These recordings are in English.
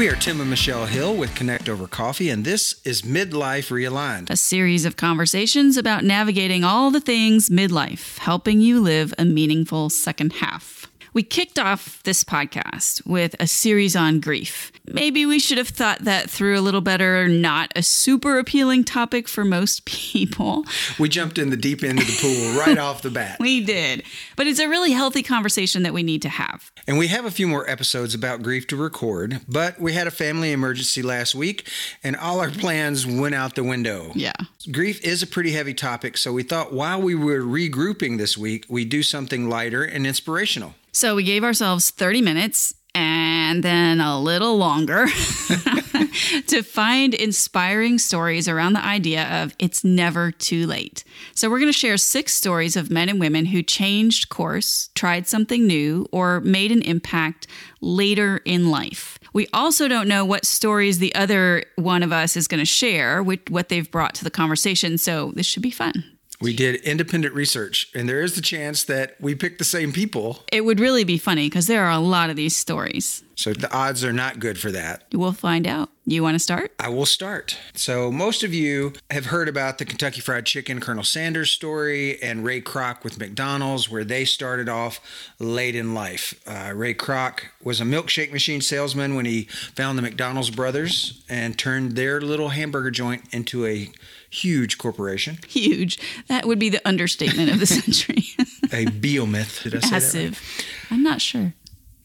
We are Tim and Michelle Hill with Connect Over Coffee, and this is Midlife Realigned. A series of conversations about navigating all the things midlife, helping you live a meaningful second half. We kicked off this podcast with a series on grief. Maybe we should have thought that through a little better, not a super appealing topic for most people. We jumped in the deep end of the pool right off the bat. We did. But it's a really healthy conversation that we need to have. And we have a few more episodes about grief to record, but we had a family emergency last week and all our plans went out the window. Yeah. Grief is a pretty heavy topic, so we thought while we were regrouping this week, we'd do something lighter and inspirational. So we gave ourselves 30 minutes and then a little longer to find inspiring stories around the idea of it's never too late. So, we're going to share six stories of men and women who changed course, tried something new, or made an impact later in life. We also don't know what stories the other one of us is going to share, with what they've brought to the conversation. So, this should be fun. We did independent research, and there is the chance that we picked the same people. It would really be funny because there are a lot of these stories. So the odds are not good for that. We'll find out. You want to start? I will start. So, most of you have heard about the Kentucky Fried Chicken Colonel Sanders story and Ray Kroc with McDonald's, where they started off late in life. Uh, Ray Kroc was a milkshake machine salesman when he found the McDonald's brothers and turned their little hamburger joint into a huge corporation. Huge. That would be the understatement of the century. a behemoth. Did I say Massive. that right? I'm not sure.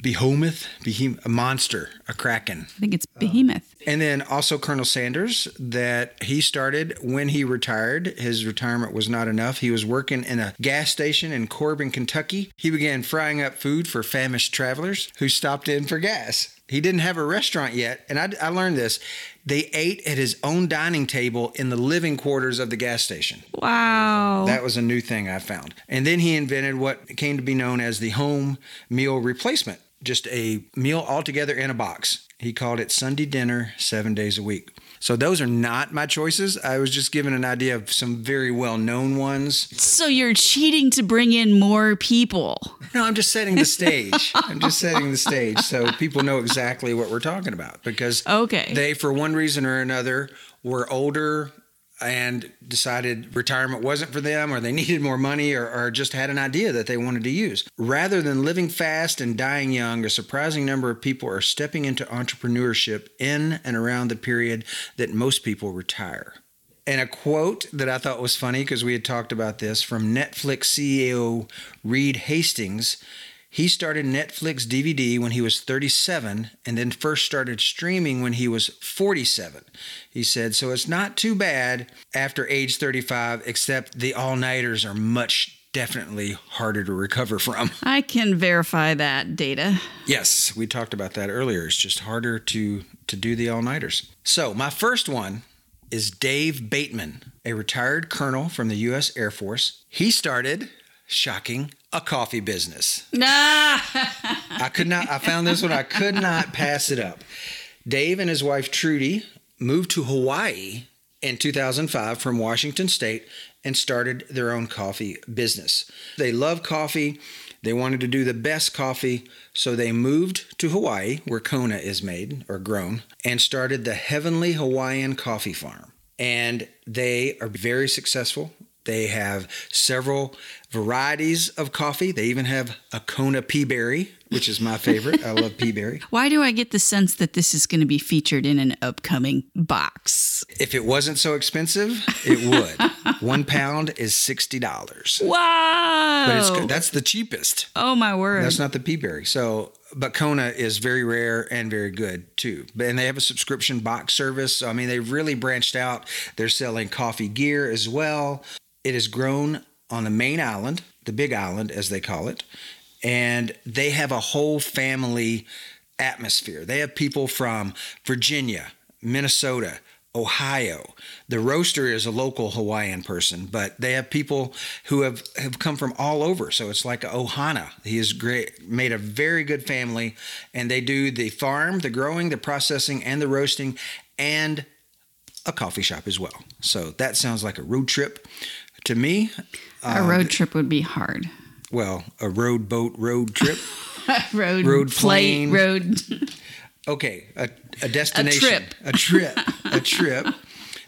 Behemoth, behemoth, a monster, a kraken. I think it's behemoth. Uh, and then also Colonel Sanders, that he started when he retired. His retirement was not enough. He was working in a gas station in Corbin, Kentucky. He began frying up food for famished travelers who stopped in for gas. He didn't have a restaurant yet. And I, I, learned this. They ate at his own dining table in the living quarters of the gas station. Wow. That was a new thing I found. And then he invented what came to be known as the home meal replacement just a meal altogether in a box. He called it Sunday dinner seven days a week. So those are not my choices. I was just given an idea of some very well known ones. So you're cheating to bring in more people. No, I'm just setting the stage. I'm just setting the stage so people know exactly what we're talking about because okay. they, for one reason or another, were older and decided retirement wasn't for them or they needed more money or, or, just had an idea that they wanted to use. Rather than living fast and dying young, a surprising number of people are stepping into entrepreneurship in and around the period that most people retire. And a quote that I thought was funny because we had talked about this from Netflix CEO Reed Hastings he started Netflix DVD when he was 37 and then first started streaming when he was 47. He said, So it's not too bad after age 35, except the all nighters are much definitely harder to recover from. I can verify that data. Yes, we talked about that earlier. It's just harder to, to do the all nighters. So, my first one is Dave Bateman, a retired colonel from the U.S. Air Force. He started, shocking, a coffee business. Nah. I could not, I found this one, I could not pass it up. Dave and his wife Trudy moved to Hawaii in 2005 from Washington State and started their own coffee business. They love coffee. They wanted to do the best coffee, so they moved to Hawaii, where Kona is made or grown, and started the Heavenly Hawaiian Coffee Farm. And they are very successful. They have several varieties of coffee. They even have a Kona Peaberry, which is my favorite. I love Peaberry. Why do I get the sense that this is going to be featured in an upcoming box? If it wasn't so expensive, it would. One pound is sixty dollars. Wow! But it's that's the cheapest. Oh my word! That's not the Peaberry. So but Kona is very rare and very good too. And they have a subscription box service. So, I mean, they've really branched out. They're selling coffee gear as well. It is grown on the main island, the big island as they call it, and they have a whole family atmosphere. They have people from Virginia, Minnesota, Ohio. The roaster is a local Hawaiian person, but they have people who have, have come from all over. So it's like Ohana. He has great, made a very good family, and they do the farm, the growing, the processing, and the roasting, and a coffee shop as well. So that sounds like a road trip to me, a uh, road trip would be hard. Well, a road boat road trip, road road flight plane. road. okay, a, a destination, trip. a trip, a trip.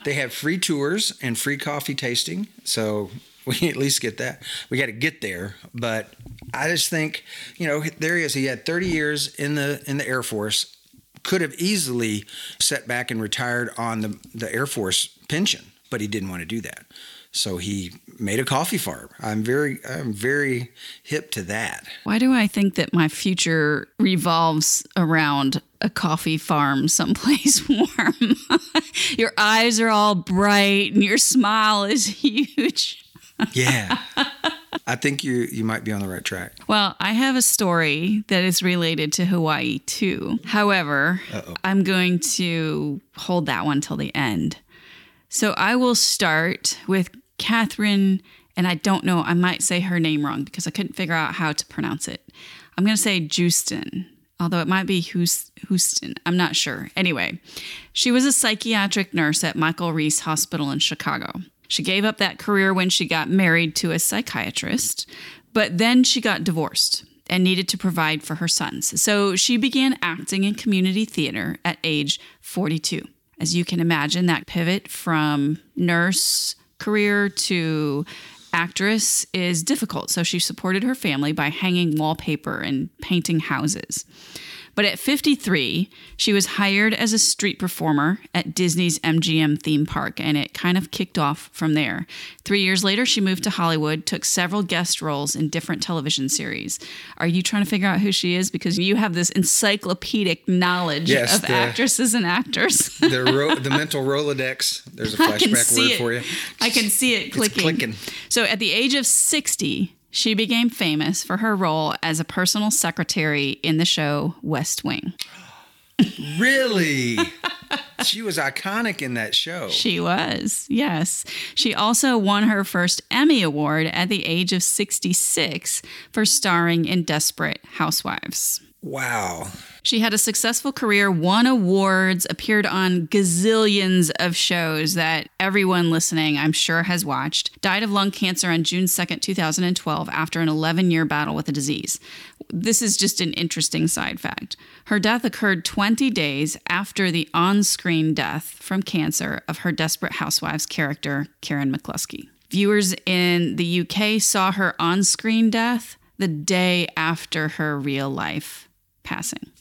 They have free tours and free coffee tasting, so we at least get that. We got to get there, but I just think, you know, there he is. He had 30 years in the in the Air Force. Could have easily sat back and retired on the the Air Force pension, but he didn't want to do that. So he made a coffee farm. I'm very I'm very hip to that. Why do I think that my future revolves around a coffee farm someplace warm? your eyes are all bright and your smile is huge. Yeah. I think you you might be on the right track. Well, I have a story that is related to Hawaii too. However, Uh-oh. I'm going to hold that one till the end. So I will start with Kathryn, and I don't know, I might say her name wrong because I couldn't figure out how to pronounce it. I'm going to say Justin, although it might be Houston. I'm not sure. Anyway, she was a psychiatric nurse at Michael Reese Hospital in Chicago. She gave up that career when she got married to a psychiatrist, but then she got divorced and needed to provide for her sons. So she began acting in community theater at age 42. As you can imagine, that pivot from nurse career to actress is difficult. So she supported her family by hanging wallpaper and painting houses. But at 53, she was hired as a street performer at Disney's MGM theme park, and it kind of kicked off from there. Three years later, she moved to Hollywood, took several guest roles in different television series. Are you trying to figure out who she is? Because you have this encyclopedic knowledge Yes, of the- actresses and actors. The ro- the mental Rolodex. There's a flashback word it. for you. I can see it clicking. clicking. So at the age of 60, she became famous for her role as a personal secretary in the show West Wing. Really? she was iconic in that show. She was, yes. She also won her first Emmy Award at the age of 66 for starring in Desperate Housewives. Wow. She had a successful career, won awards, appeared on gazillions of shows that everyone listening, I'm sure, has watched. Died of lung cancer on June 2nd, 2012, after an 11 year battle with the disease. This is just an interesting side fact. Her death occurred 20 days after the on screen death from cancer of her Desperate Housewives character, Karen McCluskey. Viewers in the UK saw her on screen death the day after her real life passing.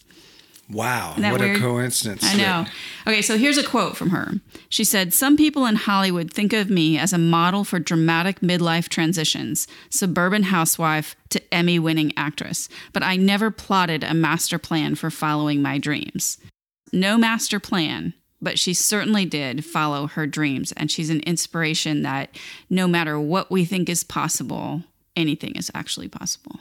Wow. What weird? a coincidence. I know. Okay, so here's a quote from her. She said, Some people in Hollywood think of me as a model for dramatic midlife transitions, suburban housewife to Emmy winning actress, but I never plotted a master plan for following my dreams. No master plan, but she certainly did follow her dreams, and she's an inspiration that no matter what we think is possible, anything is actually possible.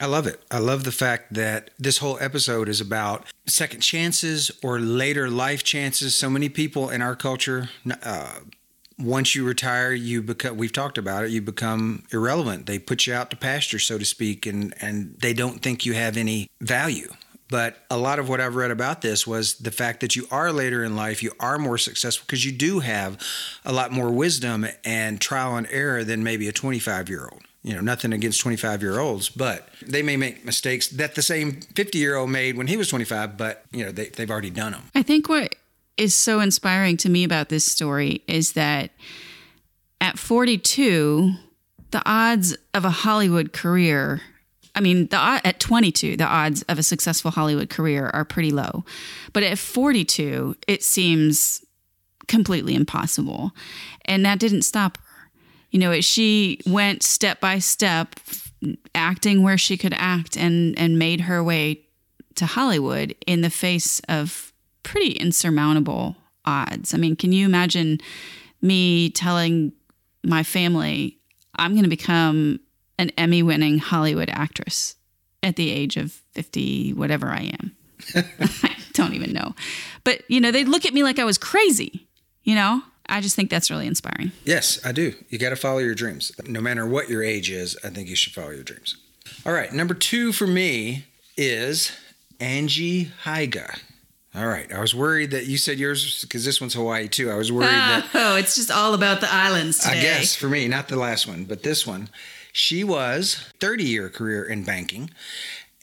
I love it. I love the fact that this whole episode is about second chances or later life chances. So many people in our culture, uh, once you retire, you become. We've talked about it. You become irrelevant. They put you out to pasture, so to speak, and and they don't think you have any value. But a lot of what I've read about this was the fact that you are later in life, you are more successful because you do have a lot more wisdom and trial and error than maybe a 25 year old. You know, nothing against 25 year olds, but they may make mistakes that the same 50 year old made when he was 25, but, you know, they, they've already done them. I think what is so inspiring to me about this story is that at 42, the odds of a Hollywood career, I mean, the, at 22, the odds of a successful Hollywood career are pretty low. But at 42, it seems completely impossible. And that didn't stop. You know, she went step by step, acting where she could act and, and made her way to Hollywood in the face of pretty insurmountable odds. I mean, can you imagine me telling my family I'm going to become an Emmy winning Hollywood actress at the age of 50, whatever I am? I don't even know. But, you know, they'd look at me like I was crazy, you know? I just think that's really inspiring. Yes, I do. You got to follow your dreams. No matter what your age is, I think you should follow your dreams. All right, number two for me is Angie Haiga. All right, I was worried that you said yours because this one's Hawaii too. I was worried that oh, it's just all about the islands I guess for me, not the last one, but this one. She was 30 year career in banking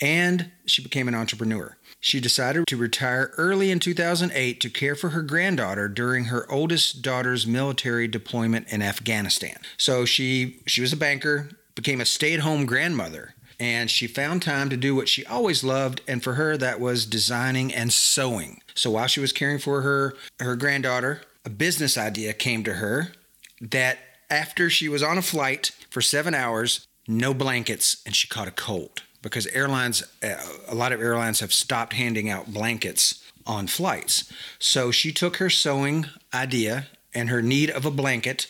and she became an entrepreneur. She decided to retire early in 2008 to care for her granddaughter during her oldest daughter's military deployment in Afghanistan. So she she was a banker, became a stay-at-home grandmother, and she found time to do what she always loved and for her that was designing and sewing. So while she was caring for her her granddaughter, a business idea came to her that after she was on a flight for 7 hours, no blankets and she caught a cold because airlines, uh, a lot of airlines have stopped handing out blankets on flights. So she took her sewing idea and her need of a blanket.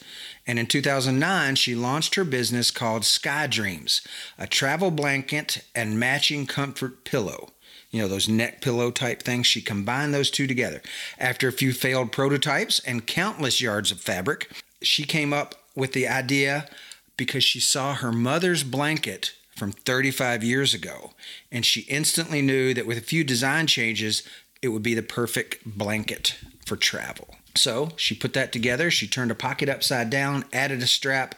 And in 2009, she launched her business called Sky Dreams, a travel blanket and matching comfort pillow. You know, those neck pillow type things. She combined those two together. After a few failed prototypes and countless yards of fabric, she came up with the idea because she saw her mother's blanket from 35 years ago. And she instantly knew that with a few design changes, it would be the perfect blanket for travel. So she put that together. She turned a pocket upside down, added a strap,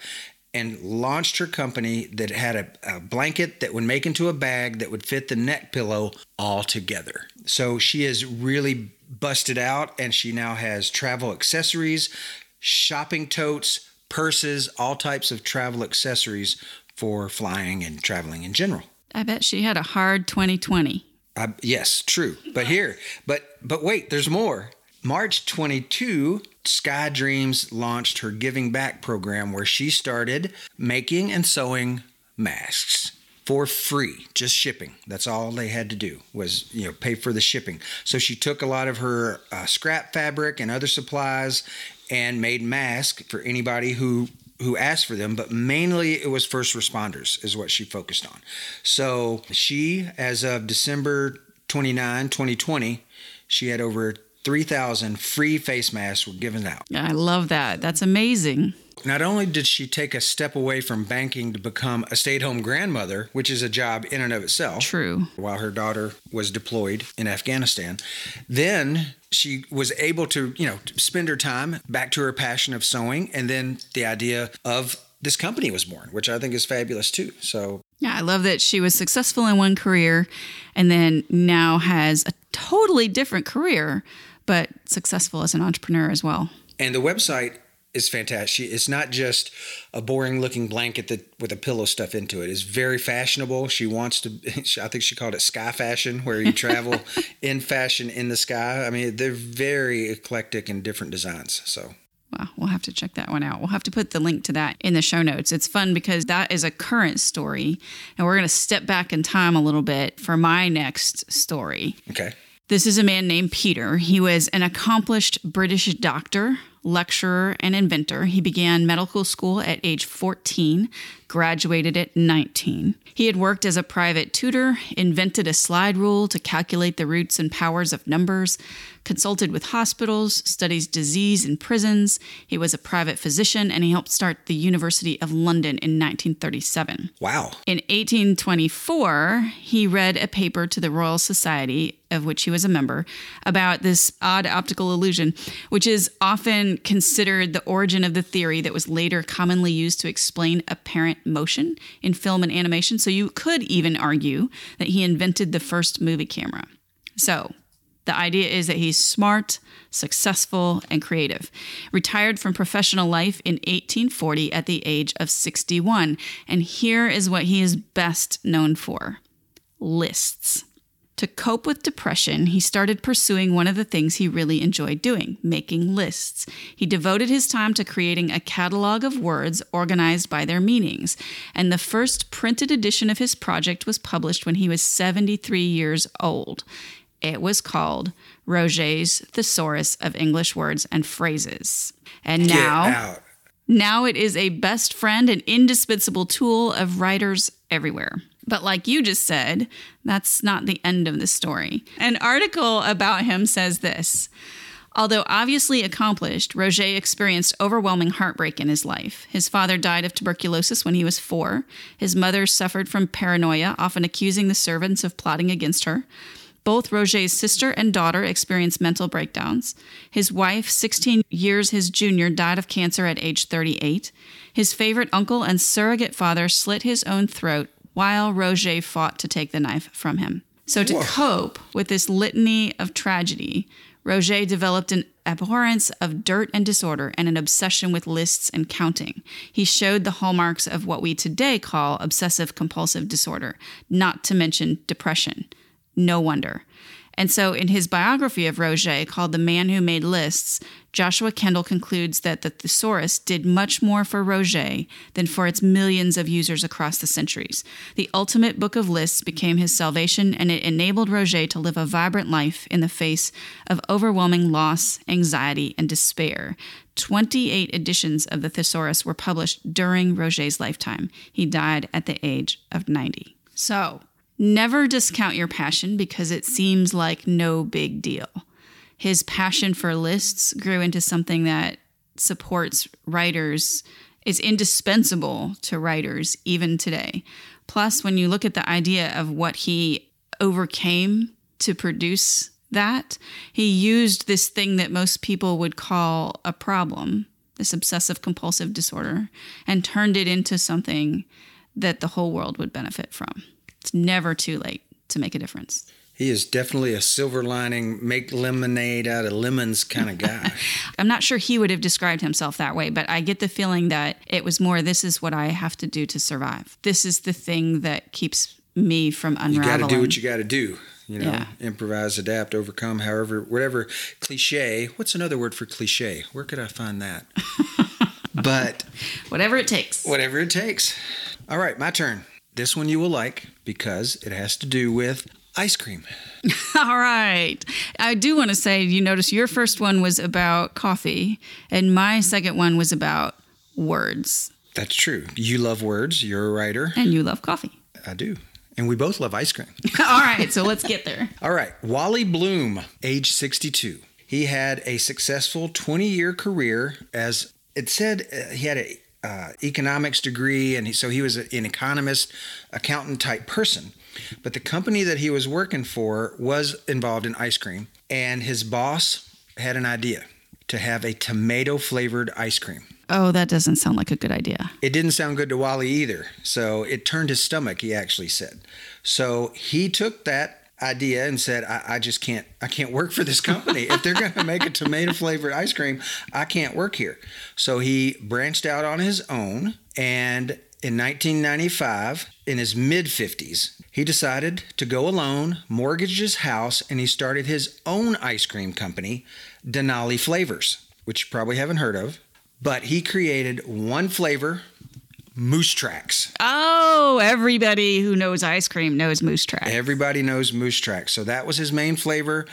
and launched her company that had a, a, blanket that would make into a bag that would fit the neck pillow all together. So she is really busted out and she now has travel accessories, shopping totes, purses, all types of travel accessories for flying and traveling in general. I bet she had a hard 2020. Uh, yes, true. But here, but but wait, there's more. March 22, Sky Dreams launched her Giving Back program where she started making and sewing masks for free, just shipping. That's all they had to do was, you know, pay for the shipping. So she took a lot of her uh, scrap fabric and other supplies and made masks for anybody who who asked for them, but mainly it was first responders, is what she focused on. So she, as of December 29, 2020, she had over 3,000 free face masks were given out. I love that. That's amazing. Not only did she take a step away from banking to become a stay at home grandmother, which is a job in and of itself. True. While her daughter was deployed in Afghanistan, then she was able to, you know, spend her time back to her passion of sewing. And then the idea of this company was born, which I think is fabulous too. So, yeah, I love that she was successful in one career and then now has a totally different career, but successful as an entrepreneur as well. And the website is fantastic. It's not just a boring looking blanket that with a pillow stuff into it. It's very fashionable. She wants to. I think she called it sky fashion, where you travel in fashion in the sky. I mean, they're very eclectic and different designs. So. Wow, we'll have to check that one out. We'll have to put the link to that in the show notes. It's fun because that is a current story, and we're going to step back in time a little bit for my next story. Okay. This is a man named Peter. He was an accomplished British doctor, lecturer, and inventor. He began medical school at age 14, graduated at 19. He had worked as a private tutor, invented a slide rule to calculate the roots and powers of numbers, consulted with hospitals, studies disease in prisons. He was a private physician, and he helped start the University of London in 1937. Wow. In 1824, he read a paper to the Royal Society, of which he was a member, about this odd optical illusion, which is often considered the origin of the theory that was later commonly used to explain apparent motion in film and animation. So you could even argue that he invented the first movie camera. So, the idea is that he's smart, successful, and creative. Retired from professional life in 1840 at the age of 61. And here is what he is best known for lists. To cope with depression, he started pursuing one of the things he really enjoyed doing making lists. He devoted his time to creating a catalog of words organized by their meanings, and the first printed edition of his project was published when he was 73 years old. It was called Roget's Thesaurus of English Words and Phrases. And now, now it is a best friend and indispensable tool of writers everywhere. But like you just said, that's not the end of the story. An article about him says this. Although obviously accomplished, Roget experienced overwhelming heartbreak in his life. His father died of tuberculosis when he was four. His mother suffered from paranoia, often accusing the servants of plotting against her. Both Roget's sister and daughter experienced mental breakdowns. His wife, 16 years his junior, died of cancer at age 38. His favorite uncle and surrogate father slit his own throat while Roget fought to take the knife from him. So, to Whoa. cope with this litany of tragedy, Roget developed an abhorrence of dirt and disorder and an obsession with lists and counting. He showed the hallmarks of what we today call obsessive compulsive disorder, not to mention depression. No wonder. And so, in his biography of Roget called The Man Who Made Lists, Joshua Kendall concludes that the thesaurus did much more for Roget than for its millions of users across the centuries. The ultimate book of lists became his salvation, and it enabled Roget to live a vibrant life in the face of overwhelming loss, anxiety, and despair. 28 editions of the thesaurus were published during Roget's lifetime. He died at the age of 90. So, Never discount your passion because it seems like no big deal. His passion for lists grew into something that supports writers, is indispensable to writers even today. Plus, when you look at the idea of what he overcame to produce that, he used this thing that most people would call a problem, this obsessive compulsive disorder, and turned it into something that the whole world would benefit from. It's never too late to make a difference. He is definitely a silver lining, make lemonade out of lemons kind of guy. I'm not sure he would have described himself that way, but I get the feeling that it was more this is what I have to do to survive. This is the thing that keeps me from unraveling. you got to do what you got to do. You know, Yeah. improvise, adapt, overcome, however, whatever cliche. What's another word for cliche? Where could I find that? but Whatever it takes. whatever it takes. All right, my turn. This one you will like because it has to do with ice cream. All right. I do want to say you notice your first one was about coffee, and my second one was about words. That's true. You love words. You're a writer. And you love coffee. I do. And we both love ice cream. All right, so let's get there. All right. Wally Blume, age 62. He had a successful 20 year career as it said uh, he had a uh, economics degree and he, so he was an economist accountant type person but the company that he was working for was involved in ice cream and his boss had an idea to have a tomato flavored ice cream Oh, that doesn't sound like a good idea. it didn't sound good to Wally either. So it turned his stomach, he actually said. So he took that idea and said, I, I just can't I can't work for this company. if they're gonna make a tomato flavored ice cream, I can't work here. So he branched out on his own and in 1995, in his mid 50s, he decided to go alone, mortgaged his house, and he started his own ice cream company, Denali Flavors, which you probably haven't heard of. But he created one flavor, Moose Tracks. Oh, everybody who knows ice cream knows Moose Track. Everybody knows Moose Tracks. So that was his main flavor.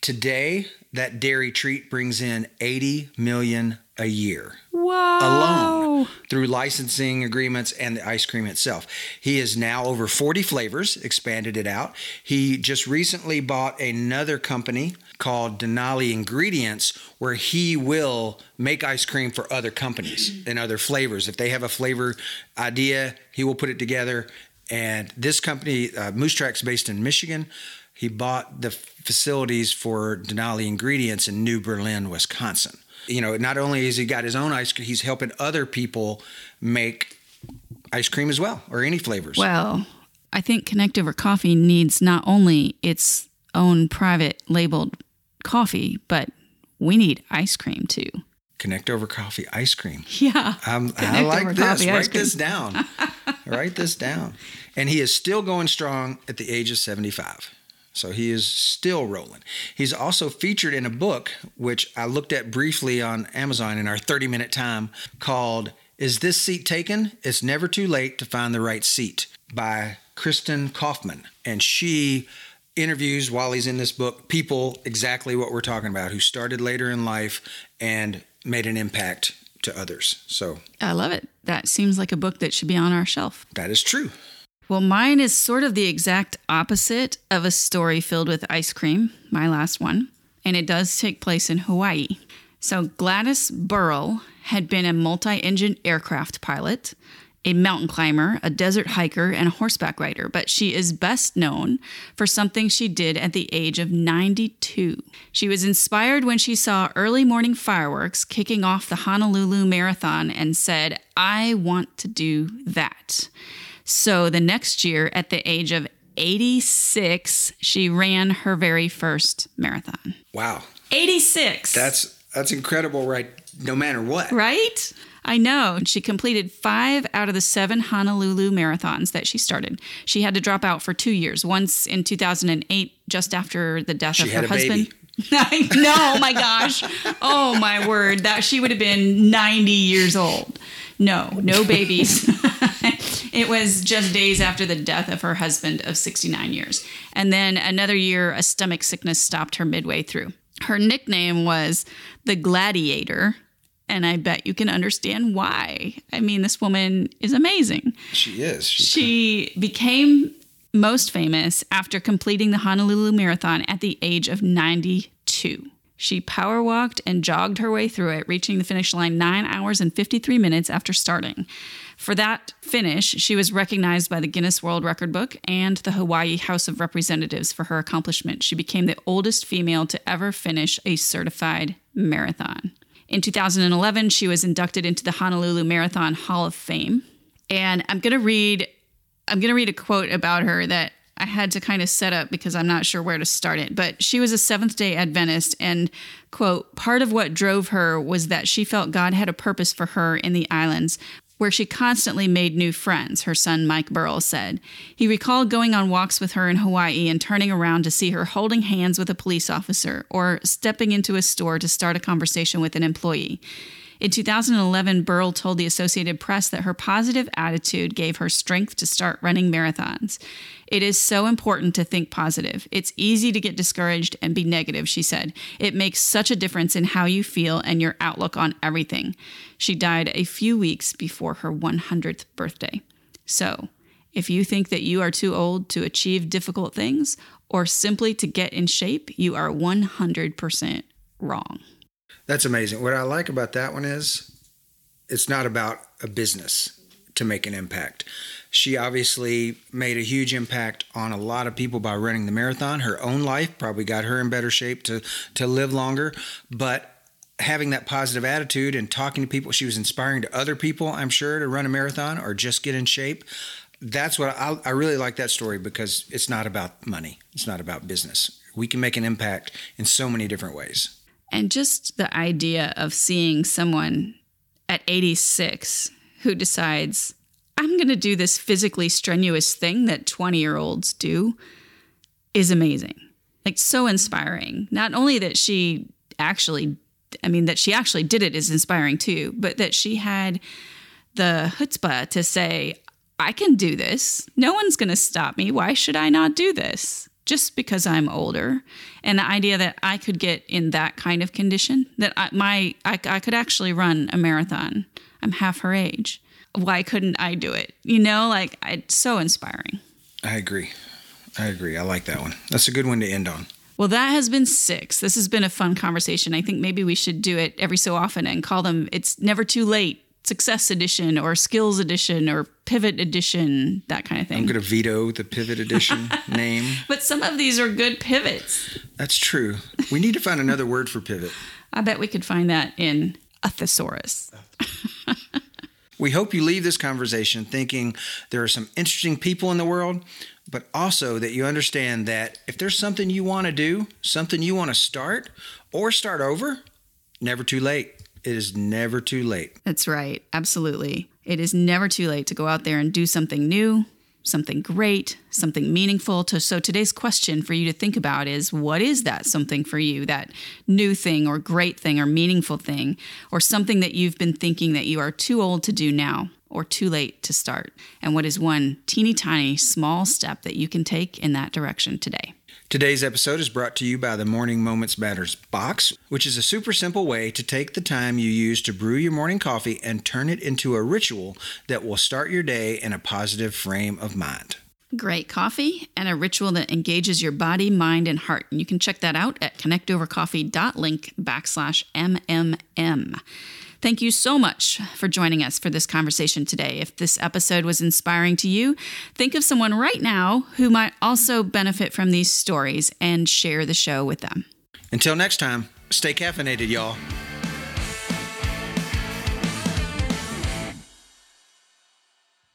Today, that dairy treat brings in 80 million a year Whoa. alone through licensing agreements and the ice cream itself. He is now over 40 flavors, expanded it out. He just recently bought another company called Denali Ingredients where he will make ice cream for other companies and other flavors. If they have a flavor idea, he will put it together. And this company, uh, Moose Track's based in Michigan. He bought the facilities for Denali Ingredients in New Berlin, Wisconsin you know, not only has he got his own ice cream, he's helping other people make ice cream as well, or any flavors. Well, I think Connect Over Coffee needs not only its own private labeled coffee, but we need ice cream too. Connect over coffee ice cream. Yeah. Um, I like over this. Write this down. Write this down. And he is still going strong at the age of 75. So he is still rolling. He's also featured in a book, which I looked at briefly on Amazon in our 30 minute time, called Is This Seat Taken? It's Never Too Late to Find the Right Seat by Kristin Kaufman. And she interviews while he's in this book people exactly what we're talking about who started later in life and made an impact to others. So I love it. That seems like a book that should be on our shelf. that is true. Well, mine is sort of the exact opposite of a story filled with ice cream, my last one, and it does take place in Hawaii. So, Gladys Burrill had been a multi engine aircraft pilot, a mountain climber, a desert hiker, and a horseback rider, but she is best known for something she did at the age of 92. She was inspired when she saw early morning fireworks kicking off the Honolulu Marathon and said, I want to do that. So the next year, at the age of 86, she ran her very first marathon. Wow. 86. That's that's incredible, right? No matter what. Right? I know. She completed five out of the seven Honolulu marathons that she started. She had to drop out for two years, once in 2008, just after the death She of her husband. baby. no, oh my gosh. Oh my word. That she would have been 90 years old. No, no babies. it was just days after the death of her husband of 69 years. And then another year, a stomach sickness stopped her midway through. Her nickname was the Gladiator. And I bet you can understand why. I mean, this woman is amazing. She is. She's She became most famous after completing the Honolulu Marathon at the age of 92. She power walked and jogged her way through it, reaching the finish line 9 hours and 53 minutes after starting. For that finish, she was recognized by the Guinness World Record Book and the Hawaii House of Representatives for her accomplishment. She became the oldest female to ever finish a certified marathon. In 2011, she was inducted into the Honolulu Marathon Hall of Fame. And I'm going to read I'm going to read a quote about her that I had to kind of set up because I'm not sure where to start it. But she was a Seventh day Adventist, and, quote, part of what drove her was that she felt God had a purpose for her in the islands. Where she constantly made new friends, her son Mike Burrill said. He recalled going on walks with her in Hawaii and turning around to see her holding hands with a police officer or stepping into a store to start a conversation with an employee. In 2011, Burrill told the Associated Press that her positive attitude gave her strength to start running marathons. It is so important to think positive. It's easy to get discouraged and be negative, she said. It makes such a difference in how you feel and your outlook on everything. She died a few weeks before her 100th birthday. So, if you think that you are too old to achieve difficult things or simply to get in shape, you are 100% wrong. That's amazing. What I like about that one is it's not about a business to make an impact. She obviously made a huge impact on a lot of people by running the marathon. Her own life probably got her in better shape to to live longer, but having that positive attitude and talking to people, she was inspiring to other people, I'm sure, to run a marathon or just get in shape. That's what I, I really like that story because it's not about money. It's not about business. We can make an impact in so many different ways. And just the idea of seeing someone at 86 who decides, I'm going to do this physically strenuous thing that 20 year olds do is amazing. Like, so inspiring. Not only that she actually, I mean, that she actually did it is inspiring too, but that she had the chutzpah to say, I can do this. No one's going to stop me. Why should I not do this? Just because I'm older, and the idea that I could get in that kind of condition, that I, my I, I could actually run a marathon. I'm half her age. Why couldn't I do it? You know, like it's so inspiring. I agree. I agree. I like that one. That's a good one to end on. Well, that has been six. This has been a fun conversation. I think maybe we should do it every so often and call them It's Never Too Late Success Edition or Skills Edition or Pivot Edition, that kind of thing. I'm going to veto the Pivot Edition name. But some of these are good pivots. That's true. We need to find another word for pivot. I bet we could find that in a thesaurus. We hope you leave this conversation thinking there are some interesting people in the world, but also that you understand that if there's something you want to do, something you want to start or start over, never too late. It is never too late. That's right. Absolutely. It is never too late to go out there and do something new, something great, something meaningful. To, so today's question for you to think about is what is that something for you, that new thing or great thing or meaningful thing, or something that you've been thinking that you are too old to do now or too late to start? And what is one teeny tiny small step that you can take in that direction today? Today's episode is brought to you by the Morning Moments Matters box, which is a super simple way to take the time you use to brew your morning coffee and turn it into a ritual that will start your day in a positive frame of mind. Great coffee and a ritual that engages your body, mind, and heart. And you can check that out at connectovercoffee.link backslash MMM. Thank you so much for joining us for this conversation today. If this episode was inspiring to you, think of someone right now who might also benefit from these stories and share the show with them. Until next time, stay caffeinated, y'all.